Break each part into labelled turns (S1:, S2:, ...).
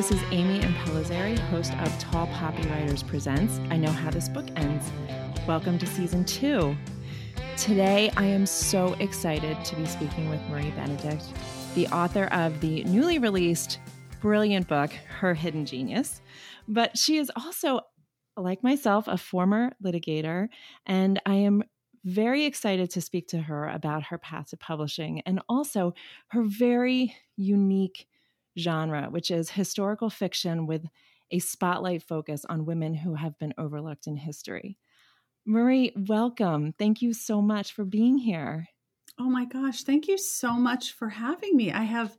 S1: This is Amy Impellizzeri, host of Tall Poppy Writers Presents I Know How This Book Ends. Welcome to season two. Today, I am so excited to be speaking with Marie Benedict, the author of the newly released brilliant book, Her Hidden Genius. But she is also, like myself, a former litigator, and I am very excited to speak to her about her path to publishing and also her very unique genre, which is historical fiction with a spotlight focus on women who have been overlooked in history. Marie, welcome. Thank you so much for being here.
S2: Oh my gosh, thank you so much for having me. I have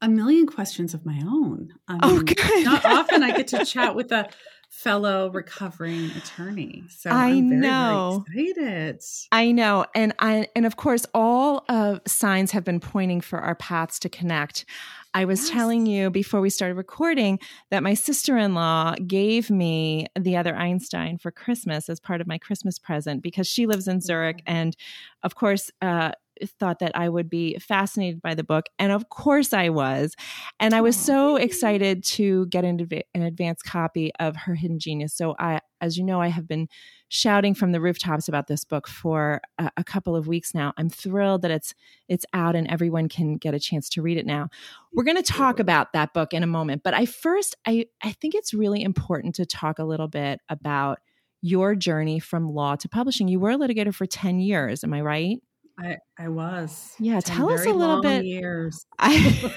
S2: a million questions of my own.
S1: I oh, mean, oh, good.
S2: not often I get to chat with a fellow recovering attorney. So
S1: I
S2: am very,
S1: know.
S2: Very excited.
S1: I know. And I and of course all of signs have been pointing for our paths to connect. I was yes. telling you before we started recording that my sister in law gave me the other Einstein for Christmas as part of my Christmas present because she lives in Zurich. And of course, uh, thought that I would be fascinated by the book. And of course I was. And I was so excited to get an, an advanced copy of Her Hidden Genius. So I, as you know, I have been shouting from the rooftops about this book for a, a, couple of weeks now. I'm thrilled that it's it's out and everyone can get a chance to read it now. We're going to talk about that book in a moment, but I first I I think it's really important to talk a little bit about your journey from law to publishing. You were a litigator for 10 years, am I right?
S2: I I was.
S1: Yeah, tell us a little bit.
S2: Years.
S1: I,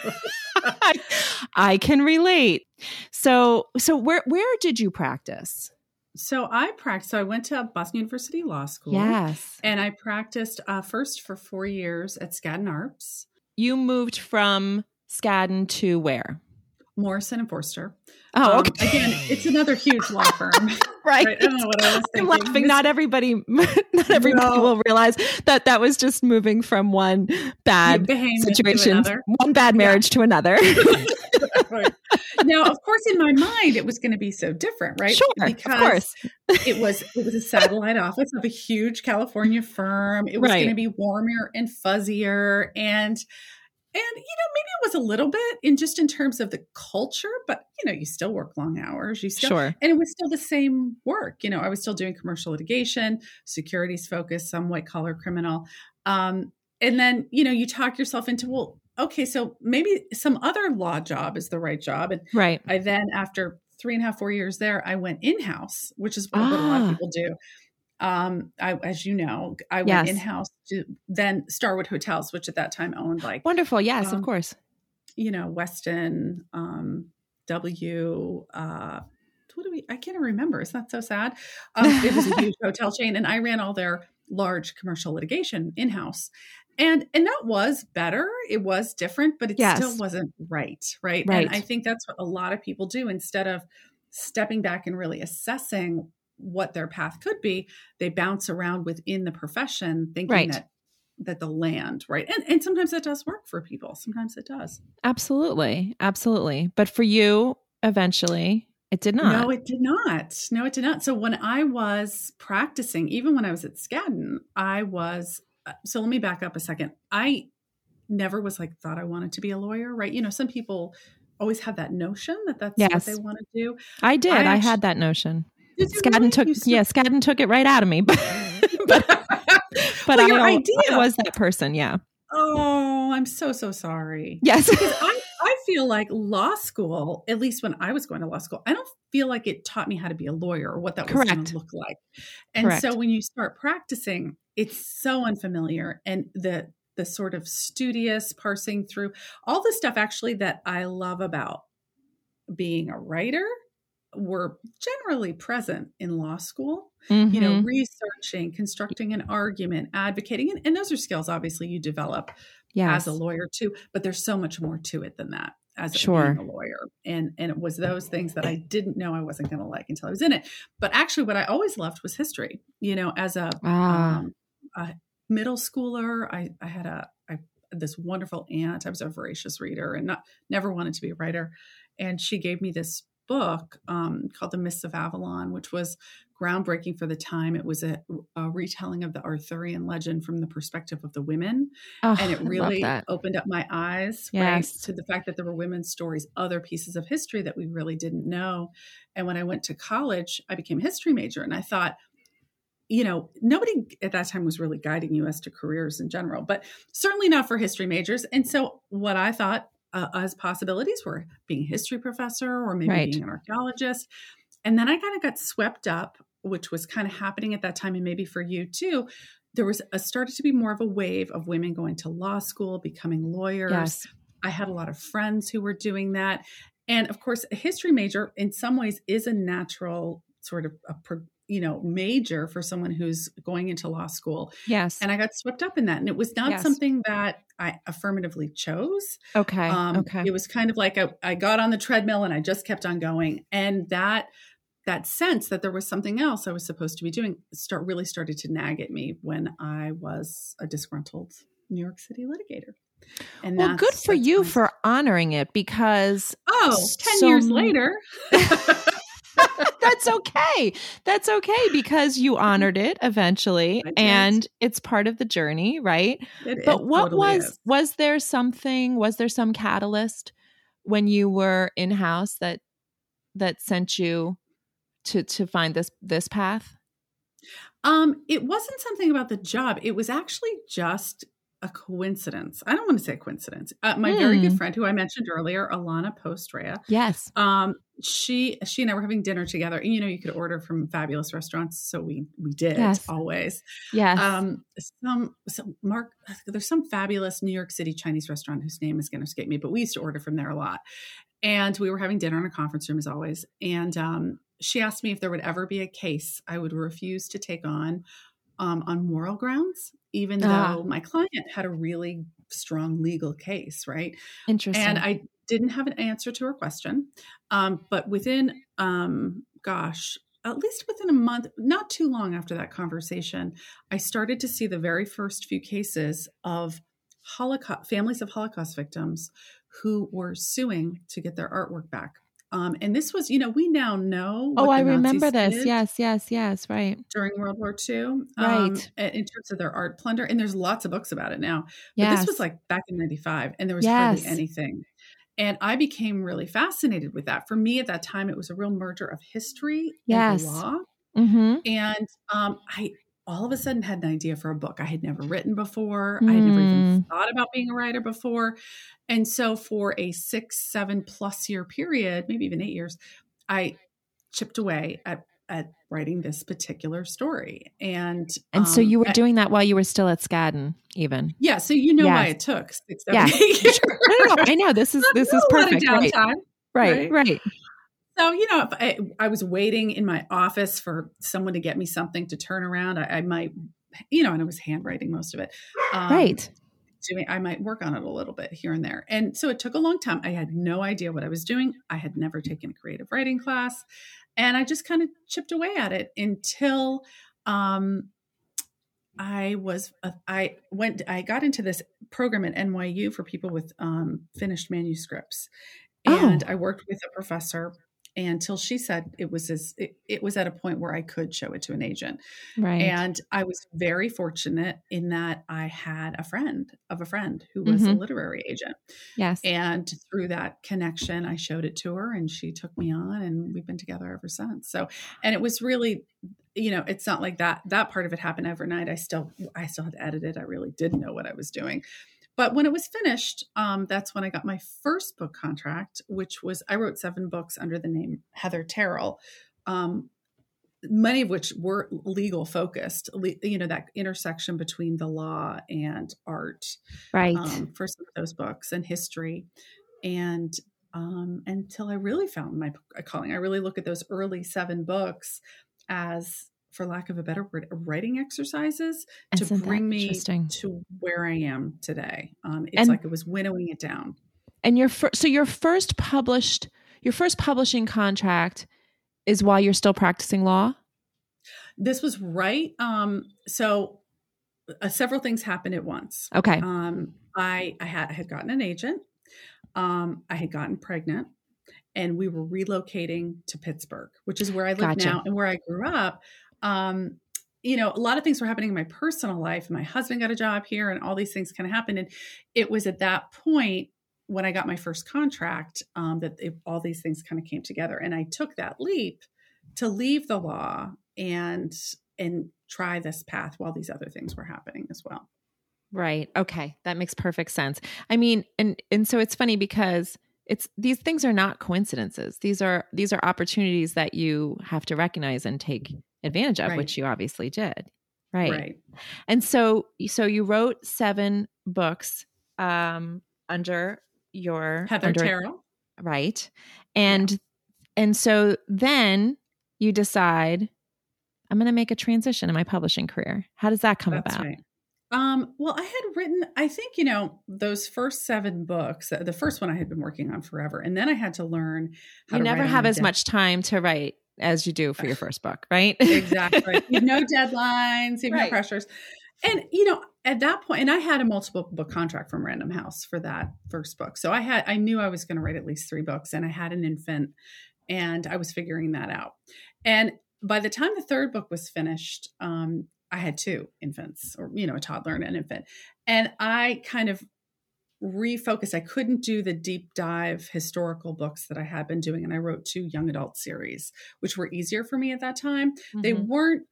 S1: I can relate. So so where where did you practice?
S2: So I practiced. So I went to Boston University Law School.
S1: Yes.
S2: And I practiced uh, first for four years at Skadden Arps.
S1: You moved from Skadden to where?
S2: Morrison and Foerster.
S1: Oh, okay.
S2: Um, again, it's another huge law firm.
S1: right. right. I don't know what I was thinking. I'm laughing. Not everybody, not everybody no. will realize that that was just moving from one bad situation, one bad marriage yeah. to another.
S2: right. Now, of course, in my mind, it was going to be so different, right?
S1: Sure, because of course.
S2: it was it was a satellite office of a huge California firm. It was right. going to be warmer and fuzzier, and and you know maybe it was a little bit in just in terms of the culture but you know you still work long hours you still
S1: sure.
S2: and it was still the same work you know i was still doing commercial litigation securities focus, some white collar criminal um, and then you know you talk yourself into well okay so maybe some other law job is the right job and
S1: right
S2: i then after three and a half four years there i went in-house which is what, ah. a lot of ah. people do um i as you know i went in-house to then starwood hotels which at that time owned like
S1: wonderful. Yes um, of course.
S2: you know westin um w uh what do we i can't remember. It's not so sad. Um, it was a huge hotel chain and i ran all their large commercial litigation in-house. And and that was better. It was different but it yes. still wasn't right right?
S1: Right
S2: and i think that's what a lot of people do instead of stepping back and really assessing what their path could be, they bounce around within the profession thinking
S1: right.
S2: that that the land, right? And and sometimes that does work for people. Sometimes it does.
S1: Absolutely. Absolutely. But for you, eventually, it did not.
S2: No, it did not. No, it did not. So when I was practicing, even when I was at Skadden, I was uh, so let me back up a second. I never was like thought I wanted to be a lawyer, right? You know, some people always have that notion that that's yes. what they want to do.
S1: I did. I, actually, I had that notion. Skadden really? took yeah, Skadden took it right out of me. But but, but
S2: well, I, idea.
S1: I was that person, yeah.
S2: Oh, I'm so so sorry.
S1: Yes.
S2: because I, I feel like law school, at least when I was going to law school, I don't feel like it taught me how to be a lawyer or what that was going to look like. And Correct. so when you start practicing, it's so unfamiliar and the the sort of studious parsing through all the stuff actually that I love about being a writer were generally present in law school mm-hmm. you know mm-hmm. researching constructing an argument advocating and, and those are skills obviously you develop yes. as a lawyer too but there's so much more to it than that as
S1: sure.
S2: being a lawyer and and it was those things that i didn't know i wasn't going to like until i was in it but actually what i always loved was history you know as a, ah. um, a middle schooler i i had a I, this wonderful aunt i was a voracious reader and not never wanted to be a writer and she gave me this book um, called The Mists of Avalon, which was groundbreaking for the time. It was a, a retelling of the Arthurian legend from the perspective of the women. Oh, and it really opened up my eyes yes. right, to the fact that there were women's stories, other pieces of history that we really didn't know. And when I went to college, I became a history major and I thought, you know, nobody at that time was really guiding you as to careers in general, but certainly not for history majors. And so, what I thought uh, as possibilities were being a history professor or maybe right. being an archaeologist. And then I kind of got swept up, which was kind of happening at that time, and maybe for you too. There was a started to be more of a wave of women going to law school, becoming lawyers. Yes. I had a lot of friends who were doing that. And of course, a history major in some ways is a natural sort of a you know major for someone who's going into law school.
S1: Yes.
S2: And i got swept up in that. And it was not yes. something that i affirmatively chose.
S1: Okay um, okay.
S2: it was kind of like I, I got on the treadmill and i just kept on going. And that that sense that there was something else i was supposed to be doing start really started to nag at me when i was a disgruntled new york city litigator.
S1: And well, good for you for honoring it because
S2: oh, 10 so years later
S1: that's okay. That's okay because you honored it eventually and it's part of the journey, right? It, but what totally was is. was there something was there some catalyst when you were in house that that sent you to to find this this path?
S2: Um it wasn't something about the job. It was actually just a coincidence. I don't want to say coincidence. Uh, my mm. very good hmm. friend, who I mentioned earlier, Alana Postrea.
S1: Yes.
S2: Um, she she and I were having dinner together. And, you know, you could order from fabulous restaurants, so we we did yes. always.
S1: Yes.
S2: Um, some some Mark, there's some fabulous New York City Chinese restaurant whose name is going to escape me, but we used to order from there a lot. And we were having dinner in a conference room as always. And um, she asked me if there would ever be a case I would refuse to take on um, on moral grounds, even ah. though my client had a really strong legal case, right?
S1: Interesting.
S2: And I didn't have an answer to her question. Um, but within, um, gosh, at least within a month, not too long after that conversation, I started to see the very first few cases of Holocaust families of Holocaust victims who were suing to get their artwork back. Um, and this was, you know, we now know.
S1: oh, I remember this. Yes, yes, yes. Right.
S2: During World War II. Um,
S1: right.
S2: In terms of their art plunder. And there's lots of books about it now. But yes. this was like back in 95 and there was yes. hardly anything. And I became really fascinated with that. For me at that time, it was a real merger of history yes. and law. Mm-hmm. And um, I all of a sudden had an idea for a book I had never written before. Mm. I had never even mm. thought about being a writer before. And so for a six, seven plus year period, maybe even eight years, I chipped away at at writing this particular story. And
S1: and um, so you were doing that while you were still at Skadden, even.
S2: Yeah. So you know yes. why it took six, seven,
S1: yeah. Sure. no, no, I know this is this is perfect. Right. right. Right. Right.
S2: So, you know, if I, I, was waiting in my office for someone to get me something to turn around, I, I might, you know, and I was handwriting most of it.
S1: Um, right.
S2: Doing, I might work on it a little bit here and there. And so it took a long time. I had no idea what I was doing. I had never taken a creative writing class. And I just kind of chipped away at it until um, I was, uh, I went, I got into this program at NYU for people with um, finished manuscripts. Oh. And oh. I worked with a professor until she said it was as it, it, was at a point where I could show it to an agent.
S1: Right.
S2: And I was very fortunate in that I had a friend of a friend who was mm-hmm. a literary agent.
S1: Yes.
S2: And through that connection, I showed it to her and she took me on and we've been together ever since. So and it was really you know, it's not like that that part of it happened overnight. I still I still had to edit it. I really didn't know what I was doing. But when it was finished, um, that's when I got my first book contract, which was I wrote seven books under the name Heather Terrell, um, many of which were legal focused. Le- you know that intersection between the law and art,
S1: right?
S2: Um, for some of those books and history, and um, until I really found my calling, I really look at those early seven books as for lack of a better word, writing exercises Isn't to bring me to where I am today. Um, it's and, like it was winnowing it down.
S1: And your fir- so your first published your first publishing contract is while you're still practicing law.
S2: This was right. Um, so uh, several things happened at once.
S1: Okay.
S2: Um, I I had I had gotten an agent. Um, I had gotten pregnant and we were relocating to Pittsburgh, which is where I live gotcha. now and where I grew up. Um, you know, a lot of things were happening in my personal life. My husband got a job here, and all these things kind of happened. And it was at that point when I got my first contract um, that it, all these things kind of came together. And I took that leap to leave the law and and try this path while these other things were happening as well.
S1: Right. Okay. That makes perfect sense. I mean, and and so it's funny because it's these things are not coincidences. These are these are opportunities that you have to recognize and take advantage of, right. which you obviously did. Right. Right. And so so you wrote seven books um under your
S2: Heather
S1: under,
S2: Terrell.
S1: Right. And yeah. and so then you decide I'm going to make a transition in my publishing career. How does that come That's about? Right.
S2: Um, well, I had written, I think, you know, those first seven books, uh, the first one I had been working on forever. And then I had to learn
S1: You never have as much time to write as you do for your first book, right?
S2: exactly. You have no deadlines, you have right. no pressures. And, you know, at that point, and I had a multiple book contract from Random House for that first book. So I had, I knew I was going to write at least three books and I had an infant and I was figuring that out. And by the time the third book was finished, um, I had two infants, or you know, a toddler and an infant, and I kind of refocused. I couldn't do the deep dive historical books that I had been doing, and I wrote two young adult series, which were easier for me at that time. Mm-hmm. They weren't.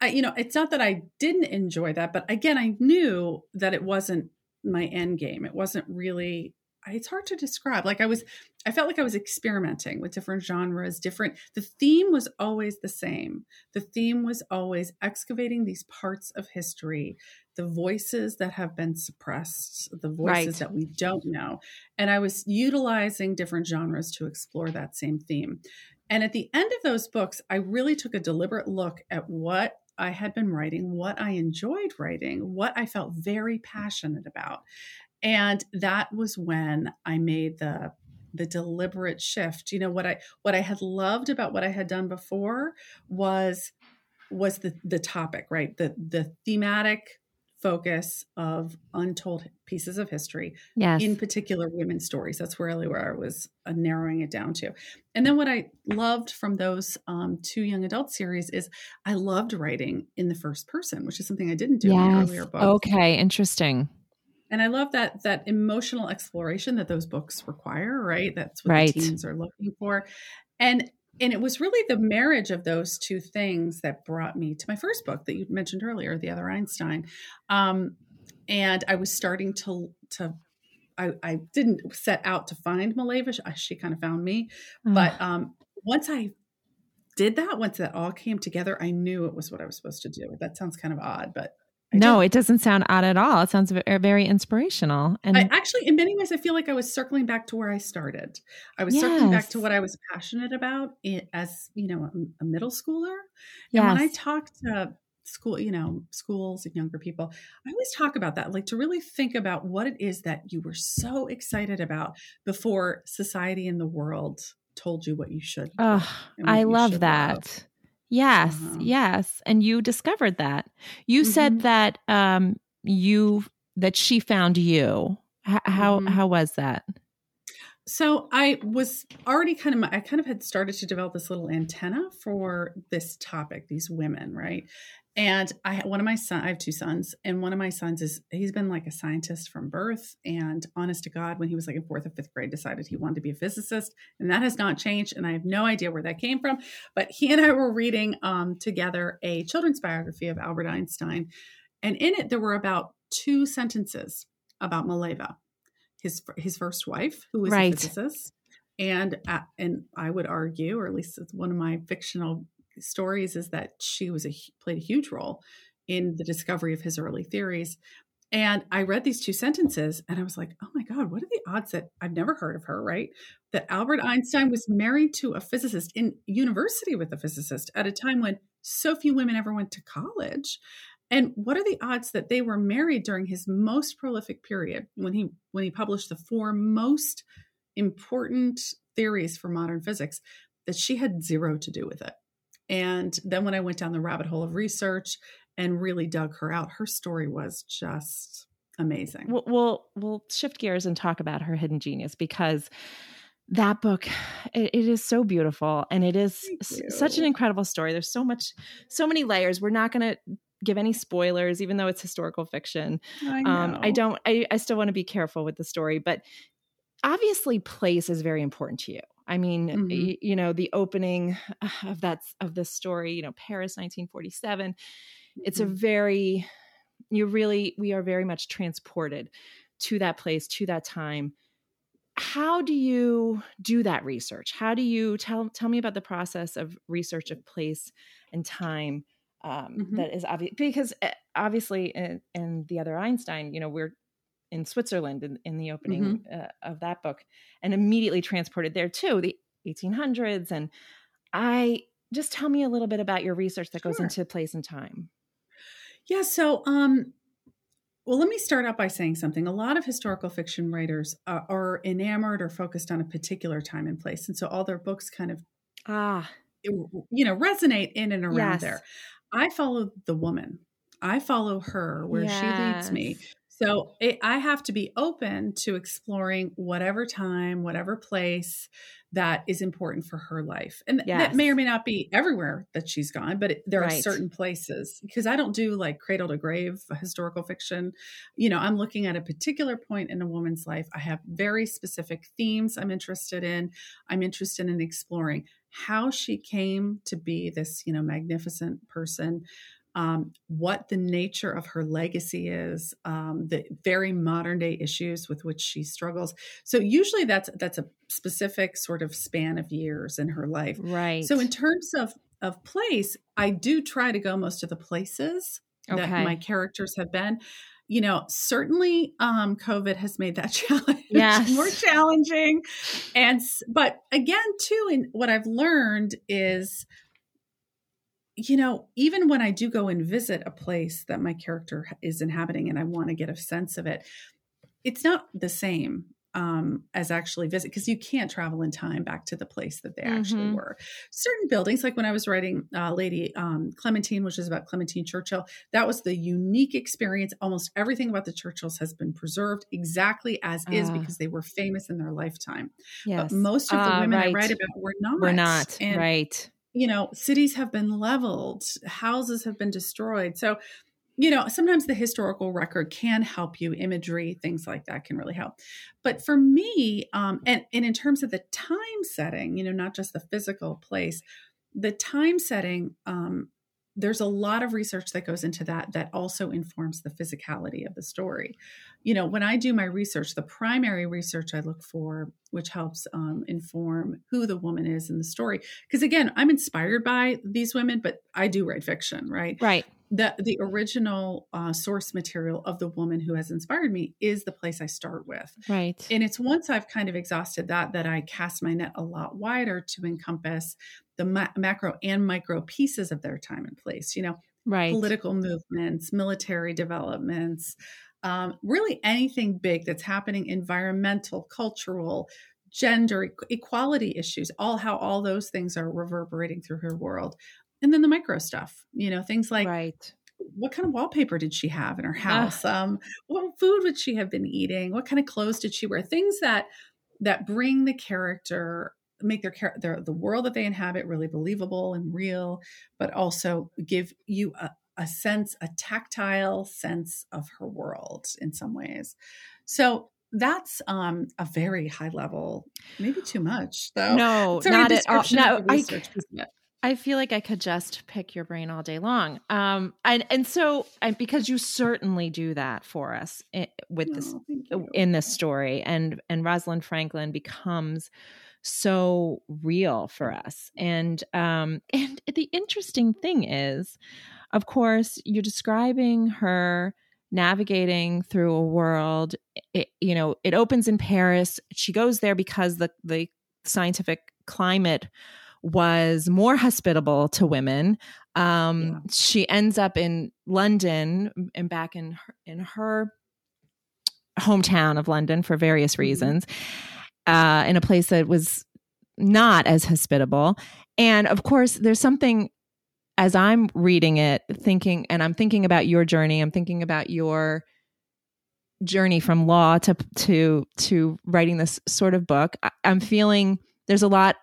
S2: I, you know, it's not that I didn't enjoy that, but again, I knew that it wasn't my end game. It wasn't really it's hard to describe. Like I was, I felt like I was experimenting with different genres, different. The theme was always the same. The theme was always excavating these parts of history, the voices that have been suppressed, the voices right. that we don't know. And I was utilizing different genres to explore that same theme. And at the end of those books, I really took a deliberate look at what I had been writing, what I enjoyed writing, what I felt very passionate about and that was when i made the the deliberate shift. You know what i what i had loved about what i had done before was was the the topic right? The the thematic focus of untold pieces of history
S1: yes.
S2: in particular women's stories. That's really where i was uh, narrowing it down to. And then what i loved from those um, two young adult series is i loved writing in the first person which is something i didn't do yes. in the earlier books.
S1: Okay interesting
S2: and I love that that emotional exploration that those books require, right? That's what right. the teens are looking for. And and it was really the marriage of those two things that brought me to my first book that you mentioned earlier, The Other Einstein. Um, and I was starting to to I, I didn't set out to find Mileva. She, she kind of found me. But um, once I did that, once that all came together, I knew it was what I was supposed to do. That sounds kind of odd, but
S1: no, it doesn't sound odd at all. It sounds er, very inspirational.
S2: And I, actually, in many ways, I feel like I was circling back to where I started. I was yes. circling back to what I was passionate about as you know a, a middle schooler. Yes. And when I talk to school, you know, schools and younger people, I always talk about that, like to really think about what it is that you were so excited about before society and the world told you what you should.
S1: Oh, I love that. Love. Yes, uh-huh. yes. And you discovered that. You mm-hmm. said that um you that she found you. H- how mm-hmm. how was that?
S2: So I was already kind of I kind of had started to develop this little antenna for this topic, these women, right? And I one of my son, I have two sons, and one of my sons is he's been like a scientist from birth. And honest to God, when he was like in fourth or fifth grade, decided he wanted to be a physicist, and that has not changed. And I have no idea where that came from. But he and I were reading um, together a children's biography of Albert Einstein, and in it there were about two sentences about Mileva, his his first wife, who was right. a physicist, and uh, and I would argue, or at least it's one of my fictional stories is that she was a played a huge role in the discovery of his early theories. And I read these two sentences and I was like, oh my God, what are the odds that I've never heard of her, right? That Albert Einstein was married to a physicist in university with a physicist at a time when so few women ever went to college. And what are the odds that they were married during his most prolific period when he when he published the four most important theories for modern physics that she had zero to do with it? And then when I went down the rabbit hole of research and really dug her out, her story was just amazing.
S1: We'll, we'll, we'll shift gears and talk about her hidden genius because that book it, it is so beautiful and it is s- such an incredible story. There's so much so many layers. We're not going to give any spoilers even though it's historical fiction. I, um, I don't I, I still want to be careful with the story but obviously place is very important to you i mean mm-hmm. y- you know the opening of that of this story you know paris 1947 mm-hmm. it's a mm-hmm. very you really we are very much transported to that place to that time how do you do that research how do you tell tell me about the process of research of place and time um, mm-hmm. that is obvious because eh, obviously in, in, the other einstein you know we're in switzerland in, in the opening mm-hmm. uh, of that book and immediately transported there too the 1800s and i just tell me a little bit about your research that sure. goes into place and time
S2: yeah so um well, let me start out by saying something. A lot of historical fiction writers uh, are enamored or focused on a particular time and place. And so all their books kind of, ah, you know, resonate in and around yes. there. I follow the woman. I follow her where yes. she leads me. So it, I have to be open to exploring whatever time, whatever place that is important for her life. And yes. that may or may not be everywhere that she's gone, but it, there right. are certain places because I don't do like cradle to grave historical fiction. You know, I'm looking at a particular point in a woman's life. I have very specific themes I'm interested in. I'm interested in exploring how she came to be this, you know, magnificent person um, what the nature of her legacy is, um, the very modern day issues with which she struggles. So usually that's that's a specific sort of span of years in her life.
S1: Right.
S2: So in terms of of place, I do try to go most of the places okay. that my characters have been. You know, certainly um, COVID has made that challenge yes. more challenging. And but again, too, in what I've learned is you know, even when I do go and visit a place that my character is inhabiting and I want to get a sense of it, it's not the same um, as actually visit because you can't travel in time back to the place that they actually mm-hmm. were. Certain buildings, like when I was writing uh, Lady um, Clementine, which is about Clementine Churchill, that was the unique experience. Almost everything about the Churchills has been preserved exactly as uh. is ah. because they were famous in their lifetime. Yes. But most of the uh, women right. I write about were not.
S1: Were not. And, right
S2: you know, cities have been leveled, houses have been destroyed. So, you know, sometimes the historical record can help you, imagery, things like that can really help. But for me, um, and, and in terms of the time setting, you know, not just the physical place, the time setting um, there's a lot of research that goes into that that also informs the physicality of the story you know when i do my research the primary research i look for which helps um, inform who the woman is in the story because again i'm inspired by these women but i do write fiction right
S1: right
S2: the the original uh, source material of the woman who has inspired me is the place I start with.
S1: Right.
S2: And it's once I've kind of exhausted that that I cast my net a lot wider to encompass the ma- macro and micro pieces of their time and place. You know,
S1: right.
S2: Political movements, military developments, um, really anything big that's happening, environmental, cultural, gender equality issues all how all those things are reverberating through her world. And then the micro stuff you know things like
S1: right.
S2: what kind of wallpaper did she have in her house? Um what food would she have been eating? What kind of clothes did she wear? Things that that bring the character make their, their the world that they inhabit really believable and real but also give you a, a sense a tactile sense of her world in some ways. So that's um a very high level maybe too much though.
S1: No not at all. no I, I feel like I could just pick your brain all day long. Um, and and so and because you certainly do that for us in, with this in this story, and and Rosalind Franklin becomes so real for us. And um, and the interesting thing is, of course, you're describing her navigating through a world. It, you know, it opens in Paris. She goes there because the the scientific climate was more hospitable to women. Um, yeah. She ends up in London and back in her, in her hometown of London for various mm-hmm. reasons, uh, in a place that was not as hospitable. And of course, there's something as I'm reading it, thinking, and I'm thinking about your journey. I'm thinking about your journey from law to to to writing this sort of book, I, am feeling there's a lot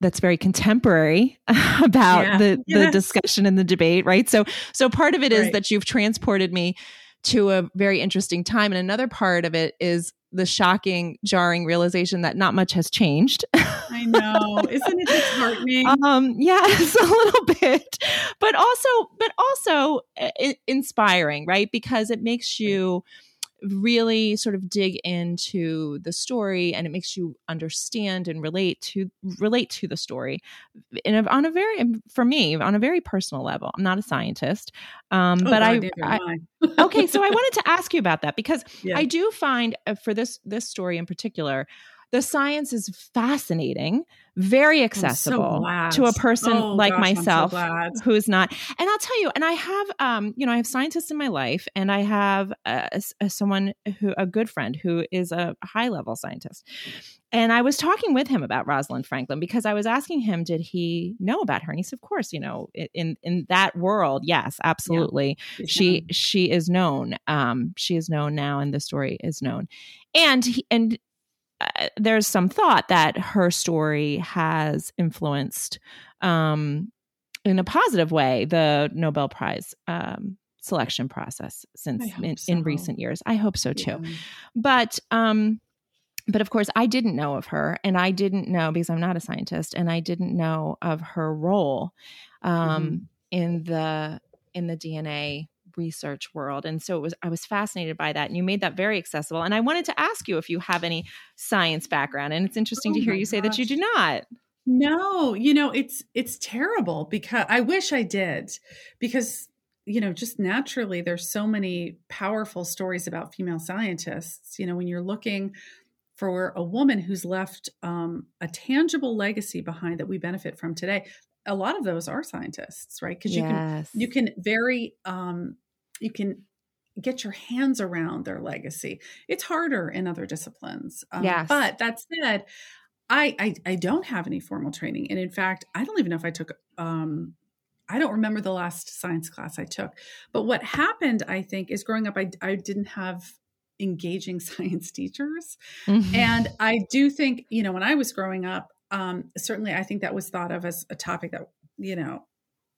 S1: that's very contemporary about yeah. the yes. the discussion and the debate, right? So so part of it is right. that you've transported me to a very interesting time and another part of it is the shocking jarring realization that not much has changed.
S2: I know. Isn't it disheartening?
S1: Um yes a little bit. But also but also uh, inspiring right? Because it makes you really sort of dig into the story and it makes you understand and relate to relate to the story and on a very for me on a very personal level i'm not a scientist um, oh, but God, I, I okay so i wanted to ask you about that because yeah. i do find uh, for this this story in particular the science is fascinating, very accessible so to a person oh, like gosh, myself so who's not. And I'll tell you, and I have, um, you know, I have scientists in my life, and I have a, a, someone who, a good friend who is a high level scientist. And I was talking with him about Rosalind Franklin because I was asking him, did he know about her? And he said, of course, you know, in in that world, yes, absolutely. Yeah, she known. she is known. Um, she is known now, and the story is known. And he, and uh, there's some thought that her story has influenced um, in a positive way the Nobel Prize um, selection process since in, so. in, recent years. I hope so too. Yeah. But um, but of course, I didn't know of her, and I didn't know because I'm not a scientist, and I didn't know of her role um, mm-hmm. in the in the DNA research world and so it was i was fascinated by that and you made that very accessible and i wanted to ask you if you have any science background and it's interesting oh to hear you gosh. say that you do not
S2: no you know it's it's terrible because i wish i did because you know just naturally there's so many powerful stories about female scientists you know when you're looking for a woman who's left um, a tangible legacy behind that we benefit from today a lot of those are scientists right because you yes. can you can very um, you can get your hands around their legacy. It's harder in other disciplines. Um, yes. But that said, I, I, I don't have any formal training, and in fact, I don't even know if I took. Um, I don't remember the last science class I took. But what happened, I think, is growing up, I I didn't have engaging science teachers, mm-hmm. and I do think you know when I was growing up, um, certainly I think that was thought of as a topic that you know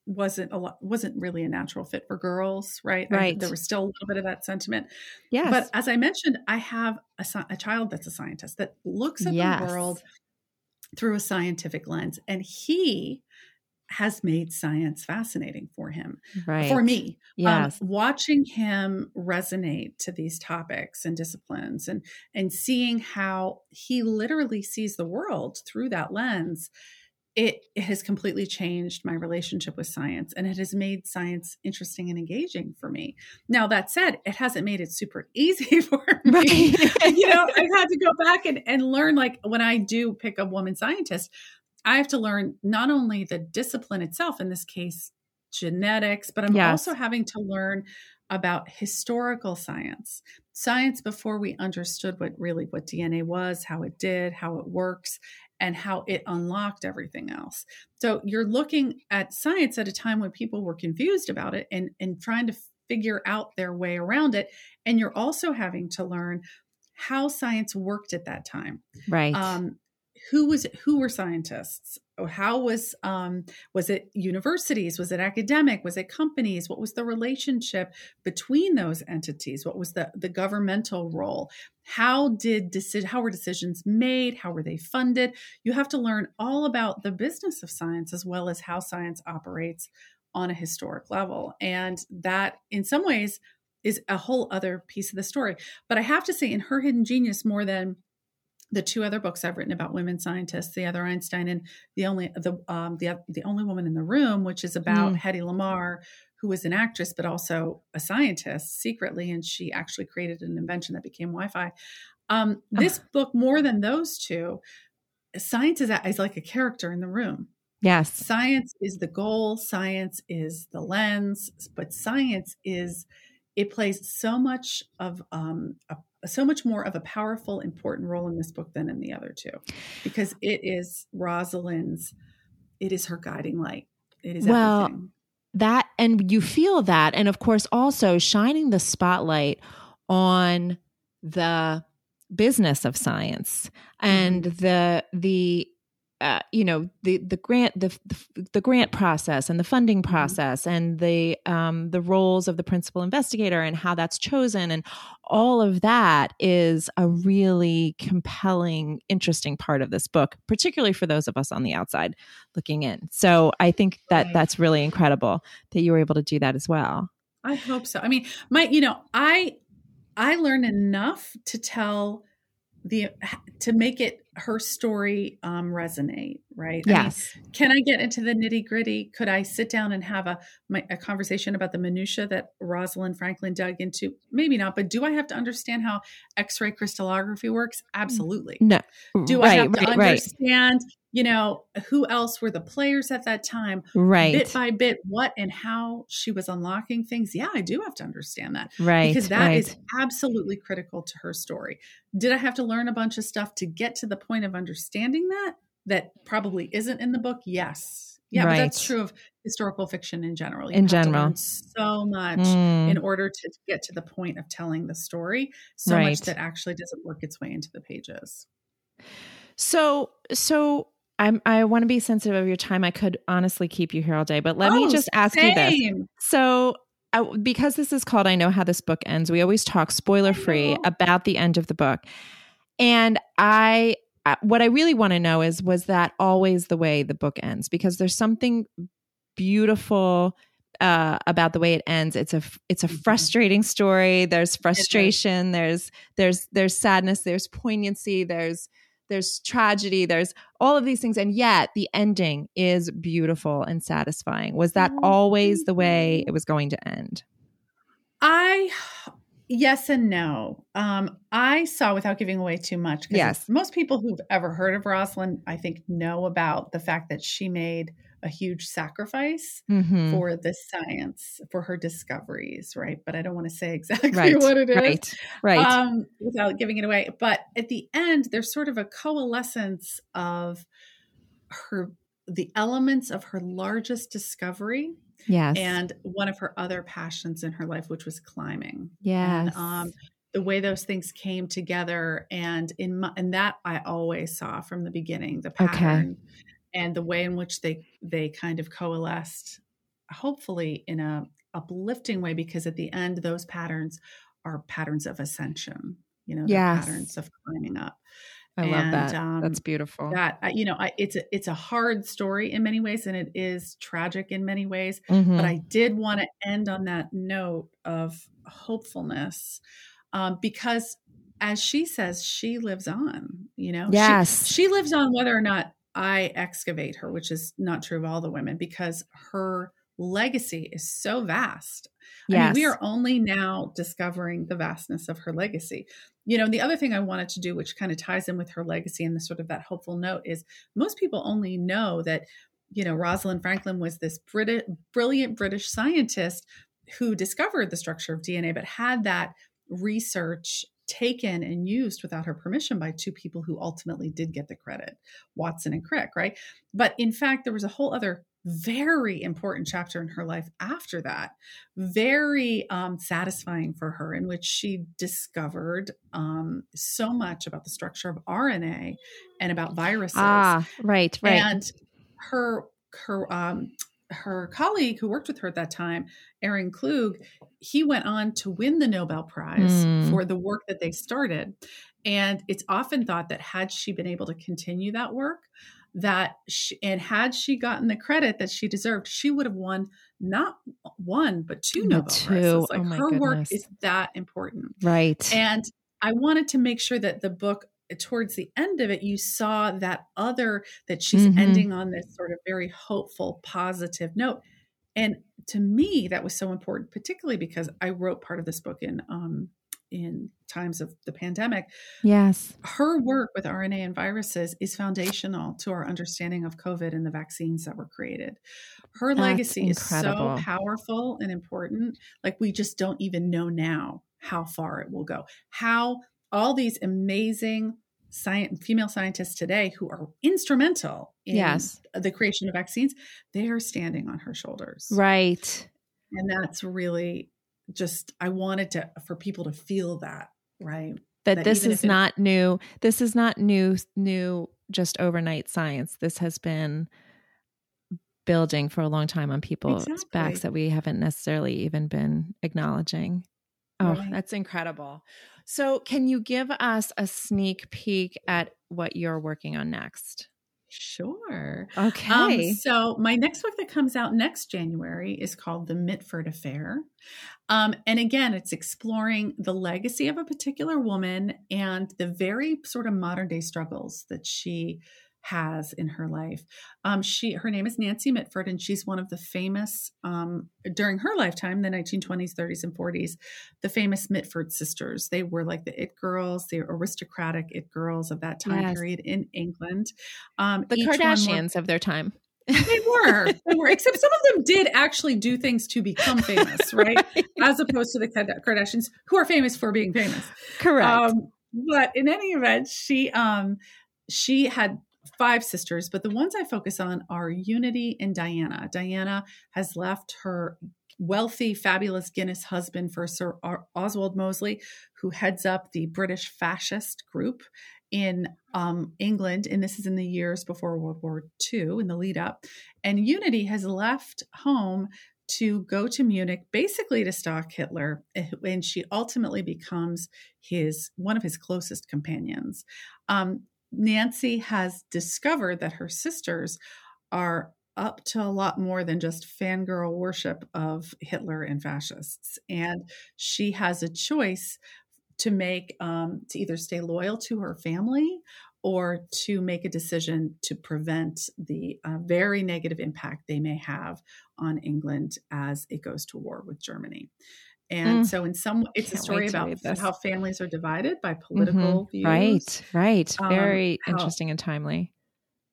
S2: wasn't a lot wasn't really a natural fit for girls right?
S1: Right
S2: I, there was still a little bit of that sentiment.
S1: Yeah
S2: but as i mentioned i have a, a child that's a scientist that looks at yes. the world through a scientific lens and he has made science fascinating for him
S1: right
S2: for me
S1: um, yes.
S2: um, watching him resonate to these topics and disciplines and and seeing how he literally sees the world through that lens it, it has completely changed my relationship with science and it has made science interesting and engaging for me. Now, that said, it hasn't made it super easy for me. Right. you know, I've had to go back and, and learn, like when I do pick a woman scientist, I have to learn not only the discipline itself, in this case, genetics, but I'm yes. also having to learn about historical science science before we understood what really what dna was how it did how it works and how it unlocked everything else. So you're looking at science at a time when people were confused about it and, and trying to figure out their way around it. And you're also having to learn how science worked at that time.
S1: Right.
S2: Um, who was who were scientists? How was um, was it universities? Was it academic? Was it companies? What was the relationship between those entities? What was the the governmental role? How did deci- how were decisions made? How were they funded? You have to learn all about the business of science as well as how science operates on a historic level. And that in some ways is a whole other piece of the story. But i have to say in her hidden genius more than the two other books I've written about women scientists, the other Einstein and the only the um, the the only woman in the room, which is about mm. Hedy Lamarr, who was an actress but also a scientist secretly, and she actually created an invention that became Wi-Fi. Um, this book, more than those two, science is, is like a character in the room.
S1: Yes,
S2: science is the goal, science is the lens, but science is it plays so much of um, a so much more of a powerful, important role in this book than in the other two, because it is Rosalind's, it is her guiding light. It is well, everything.
S1: that, and you feel that, and of course, also shining the spotlight on the business of science and mm-hmm. the the uh, you know the the grant the, the, grant process and the funding mm-hmm. process mm-hmm. and the um, the roles of the principal investigator and how that's chosen and all of that is a really compelling interesting part of this book particularly for those of us on the outside looking in so i think that right. that's really incredible that you were able to do that as well
S2: i hope so i mean my you know i i learned enough to tell the to make it her story um, resonate, right?
S1: Yes.
S2: I mean, can I get into the nitty gritty? Could I sit down and have a my, a conversation about the minutia that Rosalind Franklin dug into? Maybe not, but do I have to understand how X-ray crystallography works? Absolutely.
S1: No.
S2: Do right, I have to right, understand right you know, who else were the players at that time?
S1: Right.
S2: Bit by bit, what and how she was unlocking things. Yeah, I do have to understand that.
S1: Right.
S2: Because that
S1: right.
S2: is absolutely critical to her story. Did I have to learn a bunch of stuff to get to the point of understanding that? That probably isn't in the book? Yes. Yeah, right. but that's true of historical fiction in general.
S1: You in general.
S2: so much mm. in order to get to the point of telling the story. So right. much that actually doesn't work its way into the pages.
S1: So, so I'm, I want to be sensitive of your time. I could honestly keep you here all day, but let oh, me just ask same. you this. So, I, because this is called I Know How This Book Ends, we always talk spoiler free about the end of the book. And I, what I really want to know is, was that always the way the book ends? Because there's something beautiful uh, about the way it ends. It's a it's a mm-hmm. frustrating story. There's frustration. There's there's there's sadness. There's poignancy. There's there's tragedy, there's all of these things. And yet the ending is beautiful and satisfying. Was that oh, always the way it was going to end?
S2: I yes and no. Um, I saw without giving away too much.
S1: Yes.
S2: Most people who've ever heard of Rosalind, I think, know about the fact that she made a huge sacrifice mm-hmm. for the science, for her discoveries, right? But I don't want to say exactly
S1: right,
S2: what it is.
S1: Right. Right. Um,
S2: without giving it away. But at the end, there's sort of a coalescence of her the elements of her largest discovery.
S1: Yes.
S2: And one of her other passions in her life, which was climbing.
S1: Yes.
S2: And, um, the way those things came together and in my, and that I always saw from the beginning the pattern okay and the way in which they they kind of coalesced hopefully in a uplifting way because at the end those patterns are patterns of ascension you know
S1: yes.
S2: patterns of climbing up
S1: I and, love that. Um, That's beautiful.
S2: That you know, I, it's a it's a hard story in many ways, and it is tragic in many ways. Mm-hmm. But I did want to end on that note of hopefulness, um, because as she says, she lives on. You know,
S1: yes,
S2: she, she lives on whether or not I excavate her, which is not true of all the women because her legacy is so vast. Yes. I mean, we are only now discovering the vastness of her legacy. You know, the other thing I wanted to do, which kind of ties in with her legacy and the sort of that hopeful note, is most people only know that, you know, Rosalind Franklin was this Brit- brilliant British scientist who discovered the structure of DNA, but had that research taken and used without her permission by two people who ultimately did get the credit Watson and Crick, right? But in fact, there was a whole other very important chapter in her life after that, very um, satisfying for her, in which she discovered um, so much about the structure of RNA and about viruses.
S1: Ah, right, right.
S2: And her her um, her colleague who worked with her at that time, Aaron Klug, he went on to win the Nobel Prize mm. for the work that they started. And it's often thought that had she been able to continue that work, that she, and had she gotten the credit that she deserved, she would have won not one but two Nobel two. Prizes. Like oh her goodness. work is that important,
S1: right?
S2: And I wanted to make sure that the book towards the end of it, you saw that other that she's mm-hmm. ending on this sort of very hopeful, positive note. And to me, that was so important, particularly because I wrote part of this book in um, in times of the pandemic.
S1: Yes.
S2: Her work with RNA and viruses is foundational to our understanding of COVID and the vaccines that were created. Her That's legacy incredible. is so powerful and important. Like we just don't even know now how far it will go. How all these amazing science, female scientists today who are instrumental in
S1: yes.
S2: the creation of vaccines, they are standing on her shoulders.
S1: Right.
S2: And that's really just I wanted to for people to feel that, right?
S1: That, that this is not new. This is not new. New just overnight science. This has been building for a long time on people's exactly. backs that we haven't necessarily even been acknowledging. Oh, right. that's incredible. So, can you give us a sneak peek at what you're working on next?
S2: Sure.
S1: Okay. Um,
S2: so my next book that comes out next January is called The Mitford Affair. Um, and again, it's exploring the legacy of a particular woman and the very sort of modern day struggles that she has in her life. Um, she her name is Nancy Mitford, and she's one of the famous um, during her lifetime, the 1920s, 30s, and 40s, the famous Mitford sisters. They were like the it girls, the aristocratic it girls of that time yes. period in England.
S1: Um, the Kardashians were, of their time.
S2: They were, they were, except some of them did actually do things to become famous, right? right. As opposed to the Kardashians, who are famous for being famous.
S1: Correct. Um,
S2: but in any event, she um, she had five sisters, but the ones I focus on are Unity and Diana. Diana has left her wealthy, fabulous Guinness husband for Sir Oswald Mosley, who heads up the British fascist group in um, England. And this is in the years before World War II, in the lead up. And Unity has left home to go to Munich basically to stalk Hitler eh, and she ultimately becomes his one of his closest companions. Um, Nancy has discovered that her sisters are up to a lot more than just fangirl worship of Hitler and fascists. And she has a choice to make um, to either stay loyal to her family or to make a decision to prevent the uh, very negative impact they may have on England as it goes to war with Germany. And mm. so, in some, it's Can't a story about how families are divided by political mm-hmm. views.
S1: Right, right. Um, Very interesting and timely.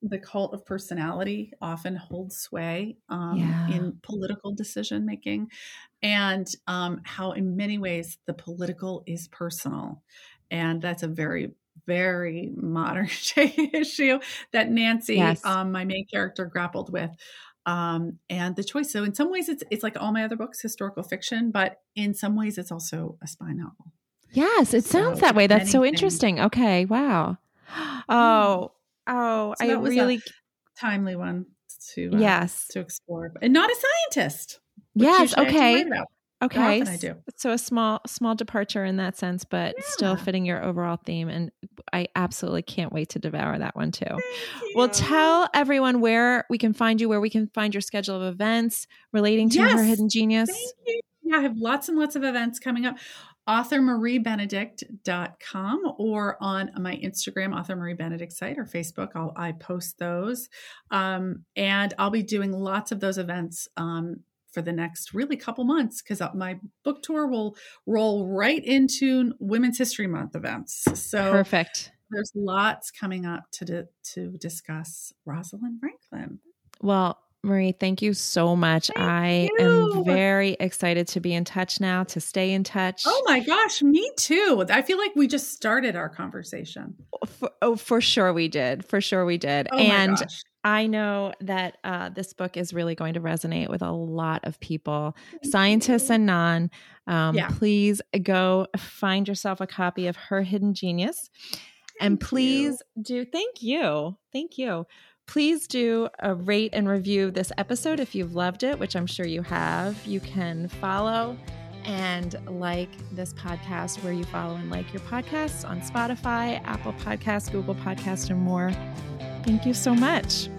S2: The cult of personality often holds sway um, yeah. in political decision making, and um, how, in many ways, the political is personal. And that's a very very modern day issue that Nancy, yes. um, my main character, grappled with um, and the choice. So in some ways, it's it's like all my other books, historical fiction, but in some ways, it's also a spy novel.
S1: Yes, it so sounds that way. That's so interesting. Okay, wow. Oh, oh, so I really
S2: timely one to uh,
S1: yes
S2: to explore, and not a scientist.
S1: Yes, okay. Okay. I do. So a small small departure in that sense, but yeah. still fitting your overall theme. And I absolutely can't wait to devour that one too. Well, tell everyone where we can find you, where we can find your schedule of events relating to yes. her hidden genius.
S2: Yeah, I have lots and lots of events coming up. authormariebenedict.com or on my Instagram, author Marie Benedict site or Facebook. I'll, I post those. Um, and I'll be doing lots of those events um, for the next really couple months because uh, my book tour will roll right into Women's History Month events. So
S1: perfect.
S2: There's lots coming up to to discuss Rosalind Franklin.
S1: Well, Marie, thank you so much. Thank I you. am very excited to be in touch now, to stay in touch.
S2: Oh my gosh, me too. I feel like we just started our conversation.
S1: For, oh, for sure we did. For sure we did. Oh and I know that uh, this book is really going to resonate with a lot of people, scientists and non. Um, yeah. Please go find yourself a copy of Her Hidden Genius. Thank and please you. do, thank you. Thank you. Please do a rate and review this episode if you've loved it, which I'm sure you have. You can follow and like this podcast where you follow and like your podcasts on Spotify, Apple Podcasts, Google Podcasts, and more. Thank you so much.